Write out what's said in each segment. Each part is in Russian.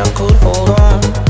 I could hold on.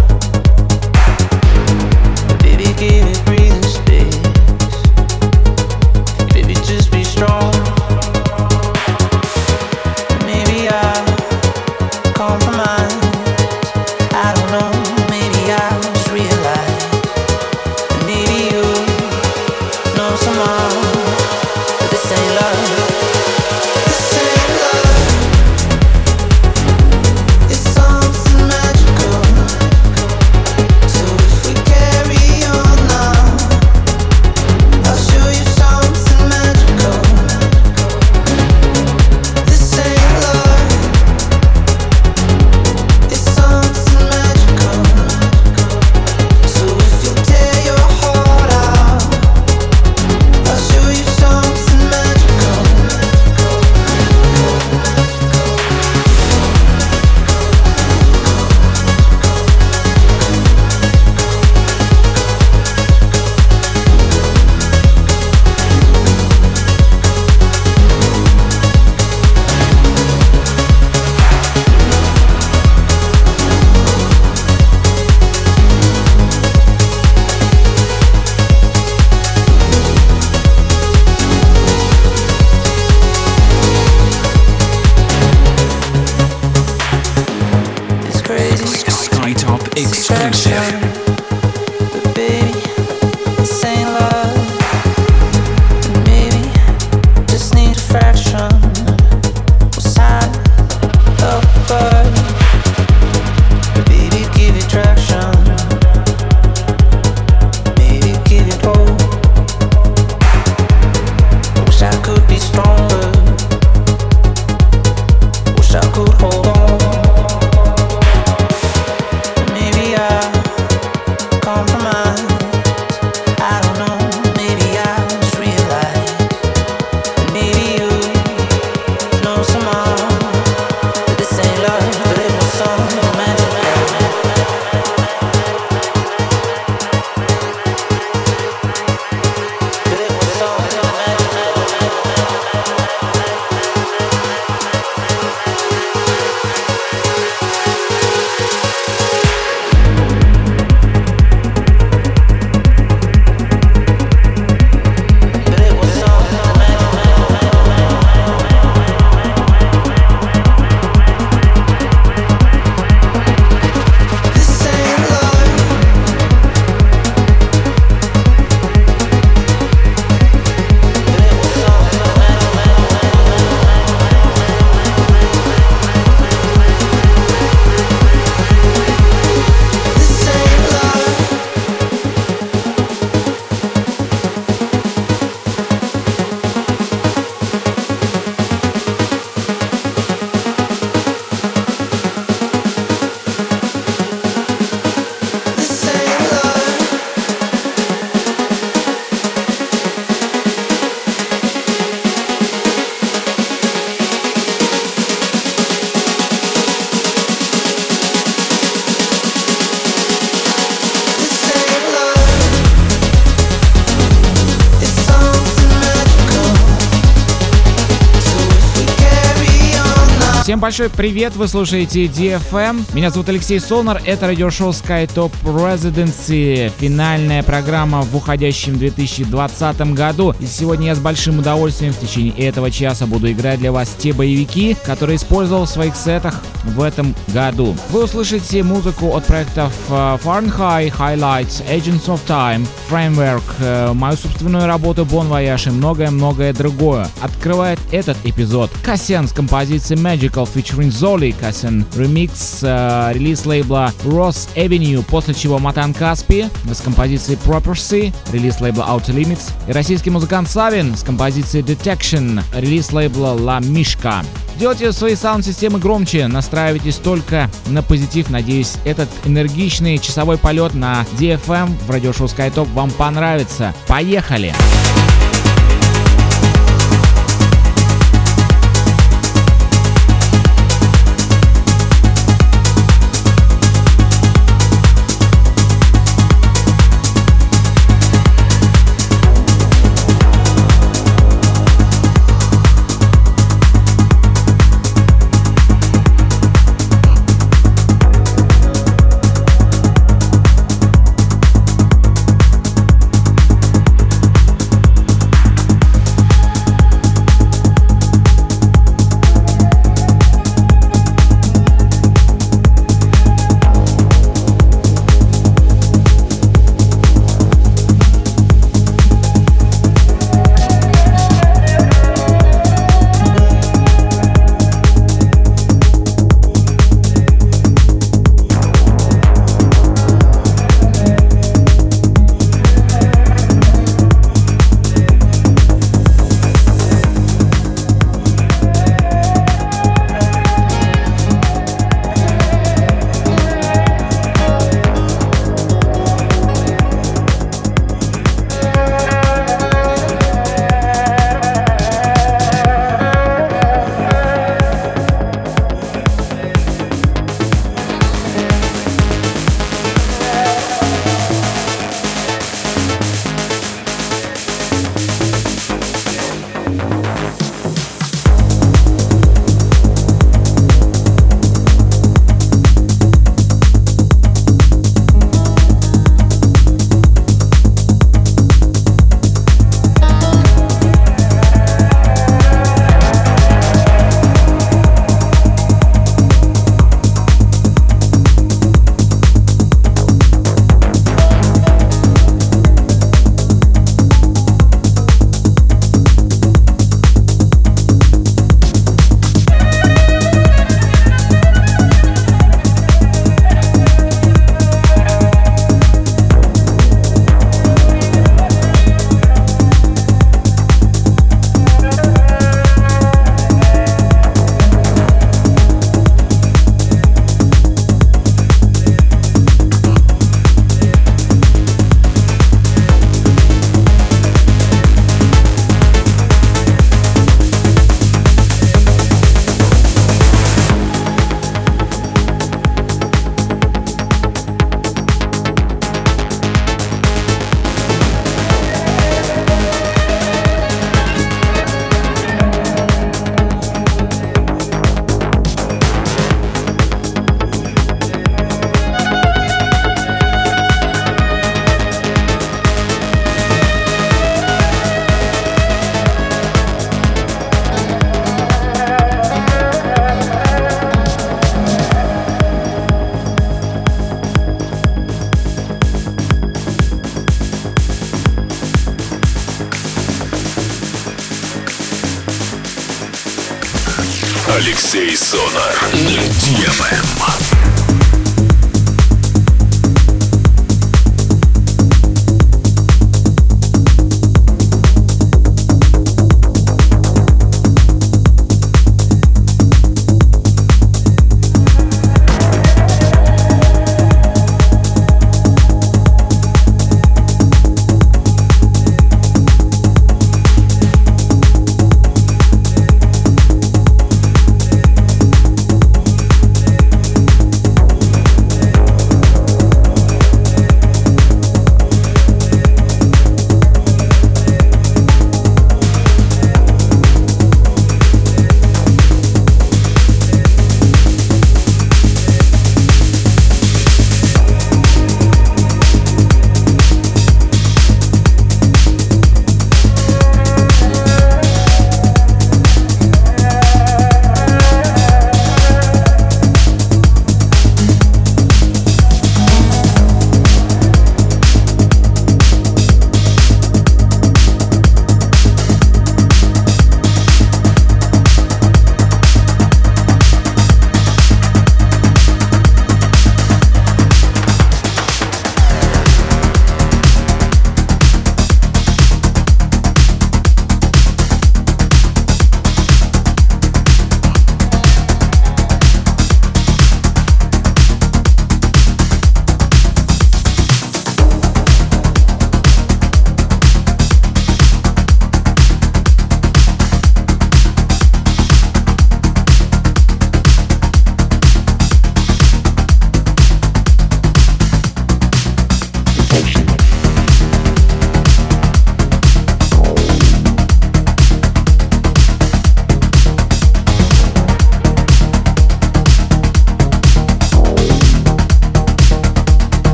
Большой привет, вы слушаете DFM. Меня зовут Алексей Солнар, это радиошоу SkyTop Residency, финальная программа в уходящем 2020 году. И сегодня я с большим удовольствием в течение этого часа буду играть для вас те боевики, которые использовал в своих сетах в этом году. Вы услышите музыку от проектов э, Fahrenheit, Highlights, Agents of Time, Framework, э, мою собственную работу Bon Voyage и многое-многое другое. Открывает этот эпизод Кассиан с композицией Magic Magical featuring Zoli, Кассин ремикс, э, релиз лейбла Ross Avenue, после чего Матан Каспи с композицией Property, релиз лейбла Outer Limits, и российский музыкант Савин с композицией Detection, релиз лейбла La Mishka. Делайте свои саунд-системы громче, настраивайтесь только на позитив. Надеюсь, этот энергичный часовой полет на DFM в радиошоу SkyTop вам понравится. Поехали! Поехали!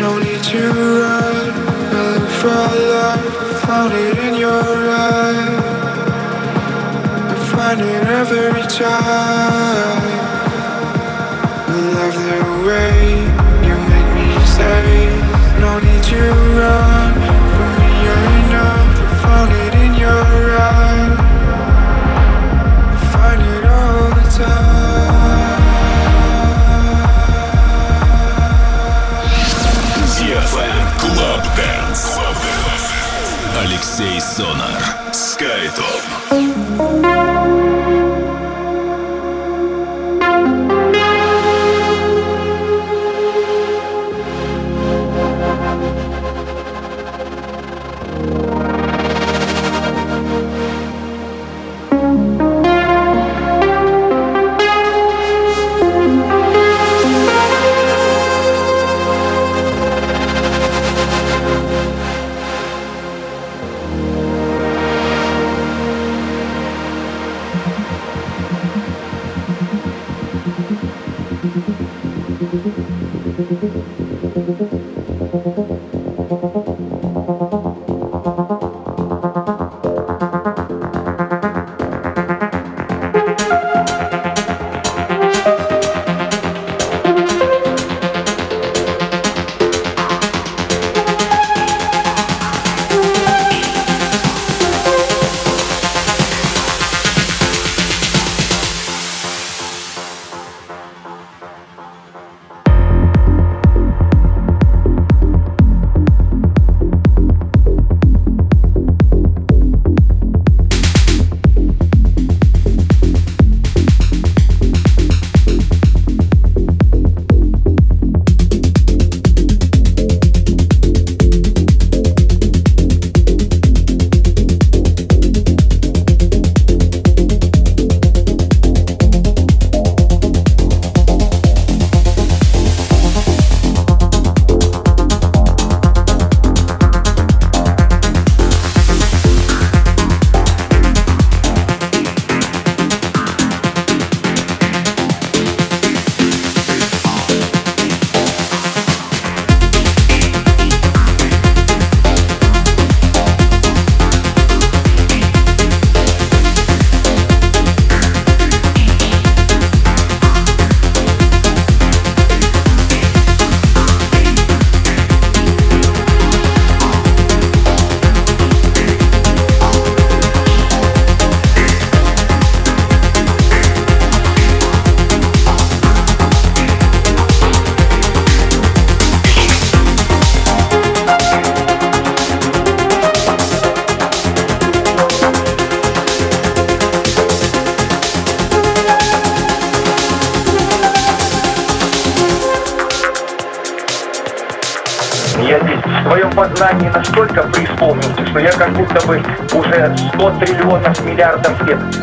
no need to run. I look for life, found it in your eyes. I find it every time. I love the way you make me stay. No need to run. Алексей Сонар. Skytop.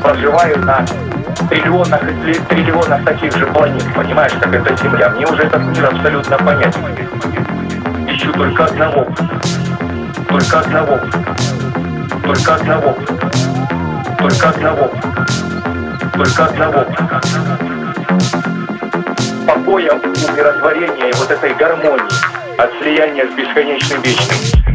Проживаю на триллионах и триллионах таких же планет. Понимаешь, как это Земля? Мне уже этот мир абсолютно понятен. Ищу только одного. Только одного. Только одного. Только одного. Только одного. Покоя, умиротворения и вот этой гармонии от слияния с бесконечным вечным.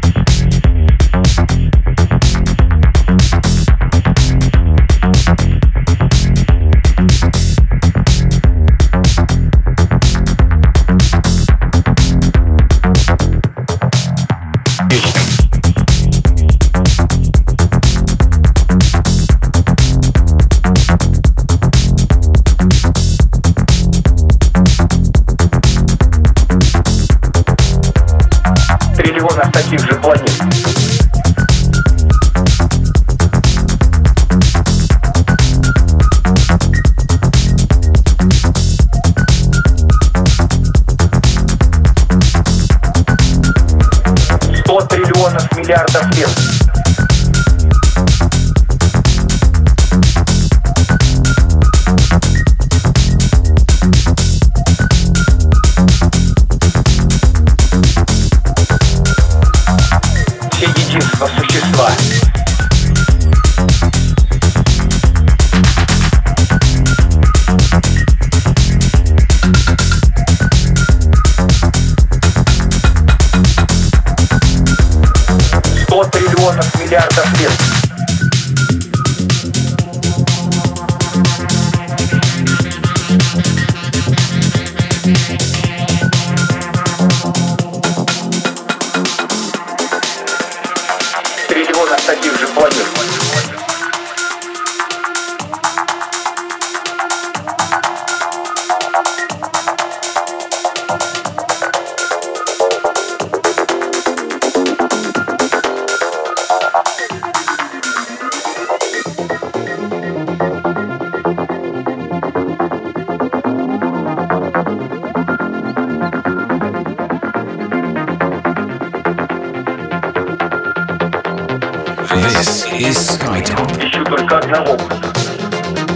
одного.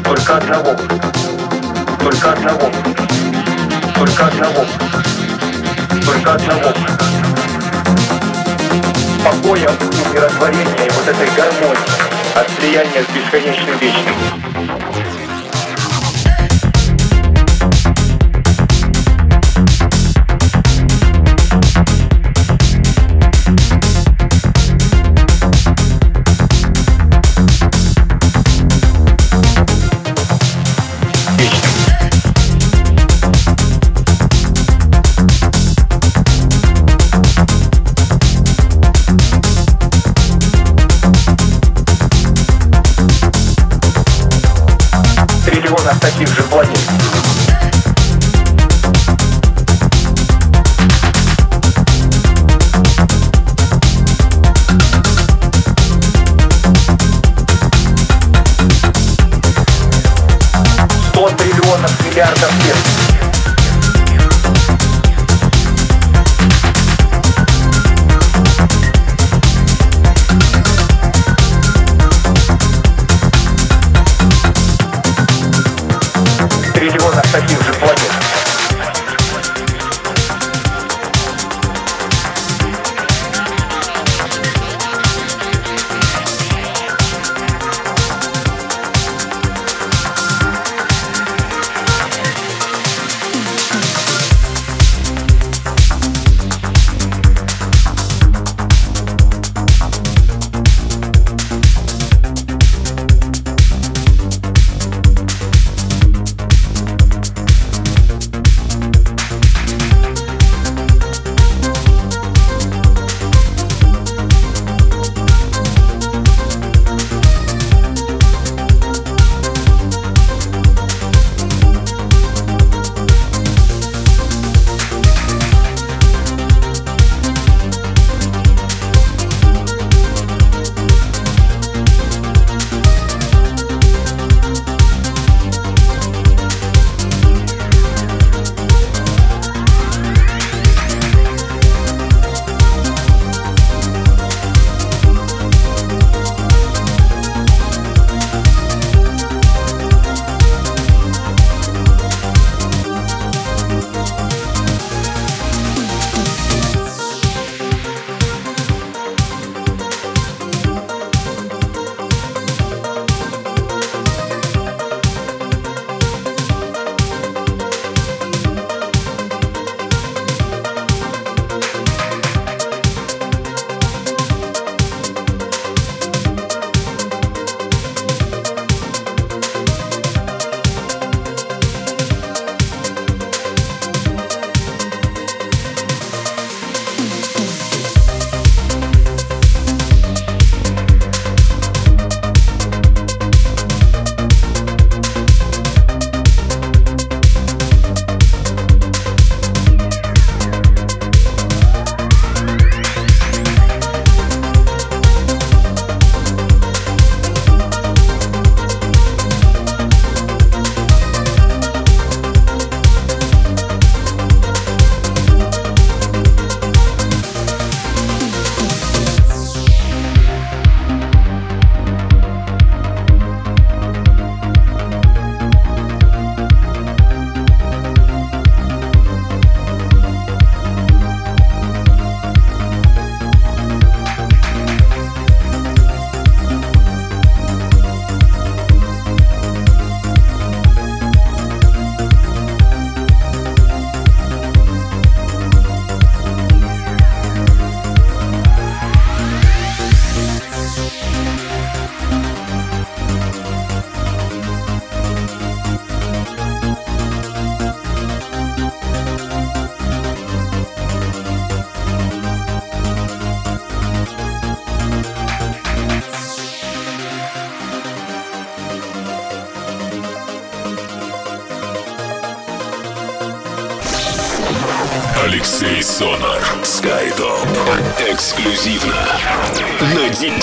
Только одного. Только одного. Только одного. Только одного. Покоя, умиротворения и вот этой гармонии от слияния с бесконечным вечным.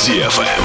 DFM.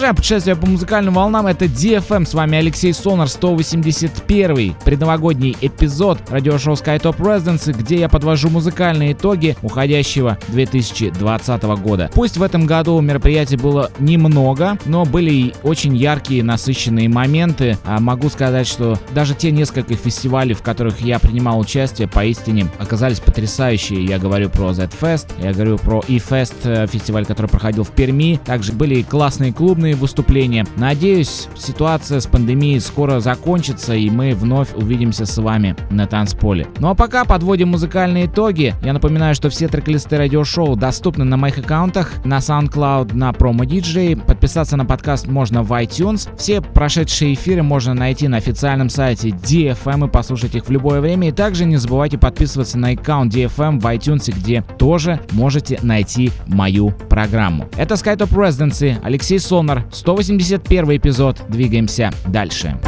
Może путешествие по музыкальным волнам. Это DFM. С вами Алексей Сонар, 181 предновогодний эпизод радиошоу SkyTop Residency, где я подвожу музыкальные итоги уходящего 2020 года. Пусть в этом году мероприятий было немного, но были и очень яркие, насыщенные моменты. А могу сказать, что даже те несколько фестивалей, в которых я принимал участие, поистине оказались потрясающие. Я говорю про Z-Fest, я говорю про E-Fest, э, фестиваль, который проходил в Перми. Также были классные клубные живые выступления. Надеюсь, ситуация с пандемией скоро закончится и мы вновь увидимся с вами на танцполе. Ну а пока подводим музыкальные итоги. Я напоминаю, что все трек-листы радиошоу доступны на моих аккаунтах, на SoundCloud, на Promo DJ. Подписаться на подкаст можно в iTunes. Все прошедшие эфиры можно найти на официальном сайте DFM и послушать их в любое время. И также не забывайте подписываться на аккаунт DFM в iTunes, где тоже можете найти мою программу. Это SkyTop Residency, Алексей Сонар, 181 эпизод. Двигаемся дальше.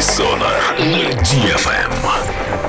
Бессонар. DFM.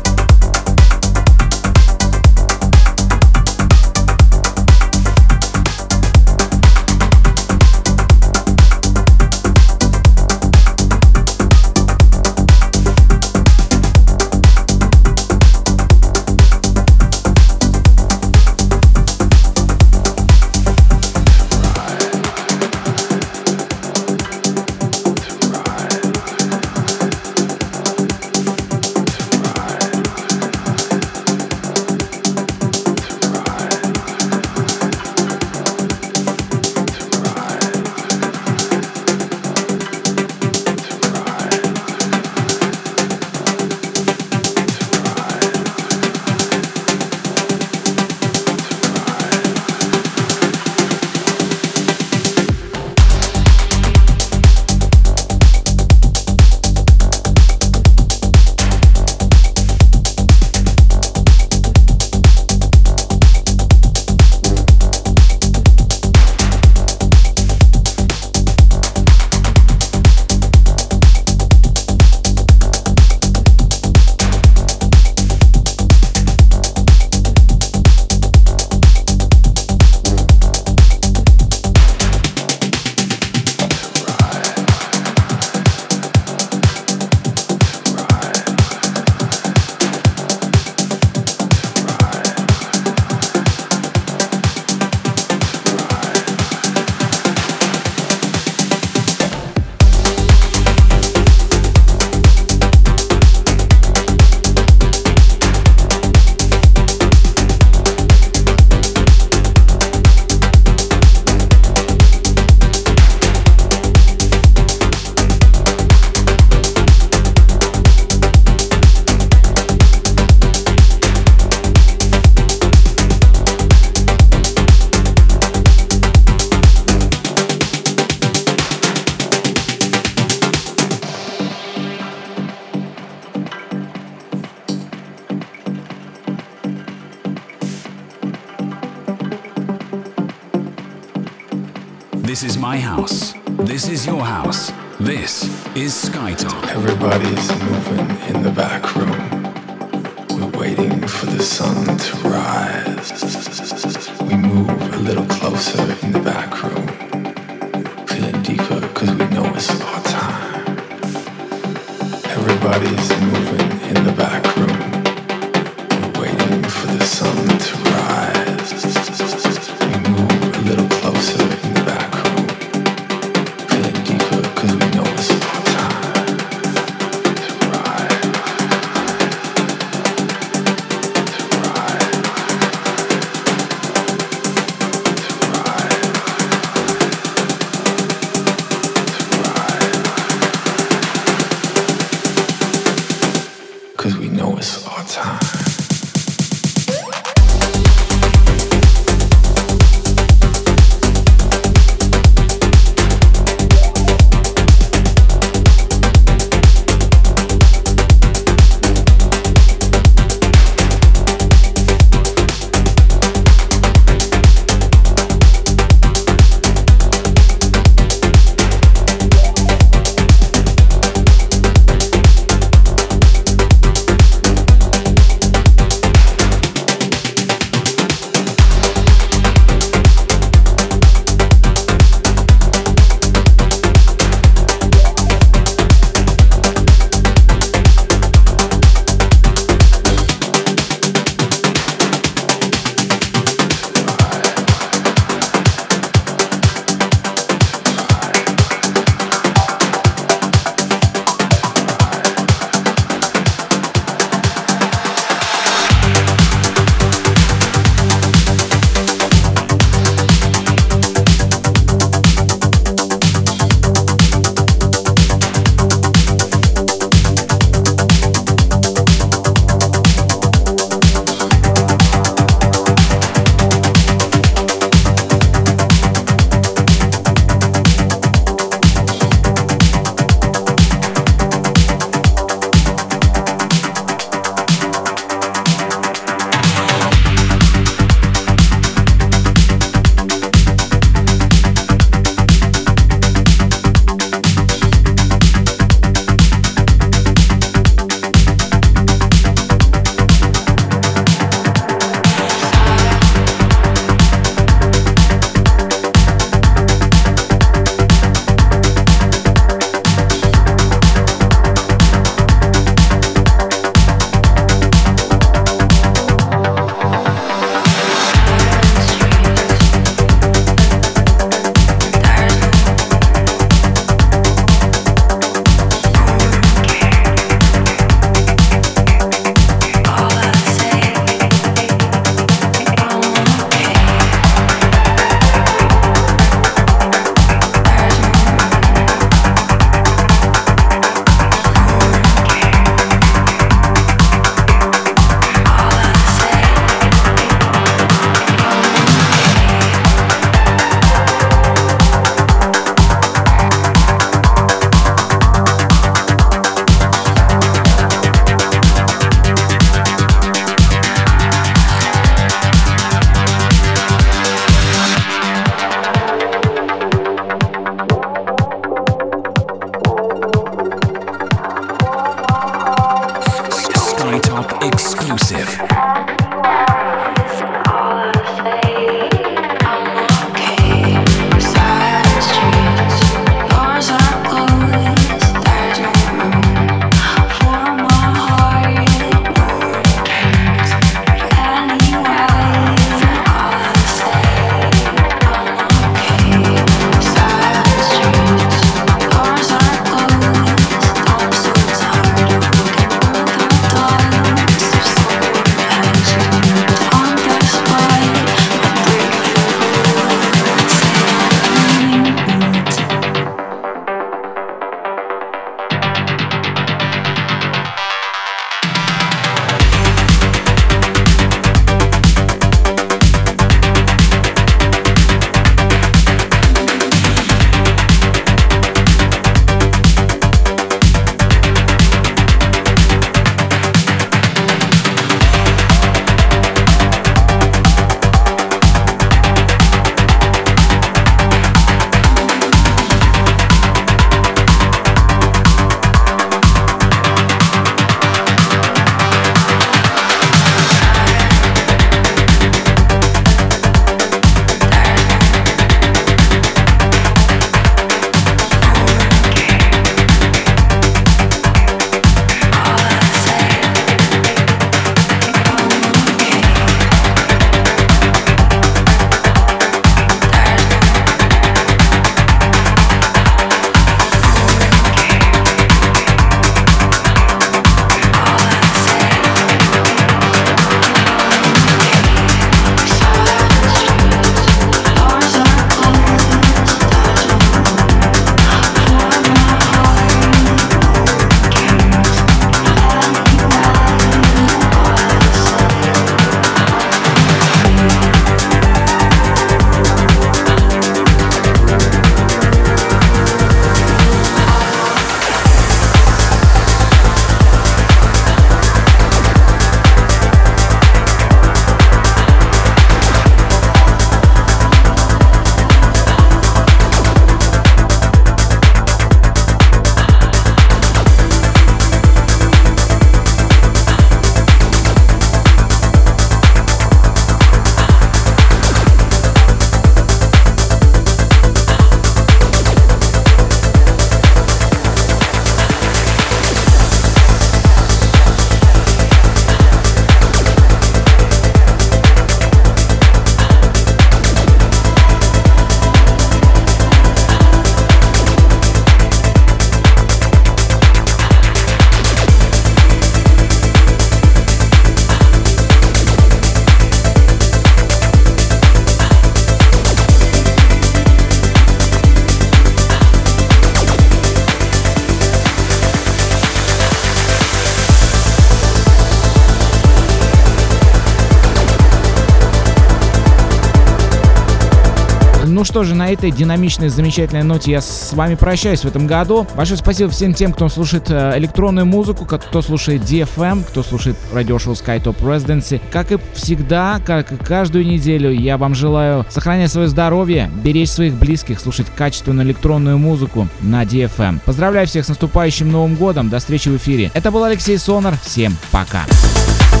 Что же, на этой динамичной, замечательной ноте я с вами прощаюсь в этом году. Большое спасибо всем тем, кто слушает э, электронную музыку, кто слушает DFM, кто слушает радиошоу SkyTop Residency. Как и всегда, как и каждую неделю, я вам желаю сохранять свое здоровье, беречь своих близких, слушать качественную электронную музыку на DFM. Поздравляю всех с наступающим Новым годом. До встречи в эфире. Это был Алексей Сонар. Всем пока. This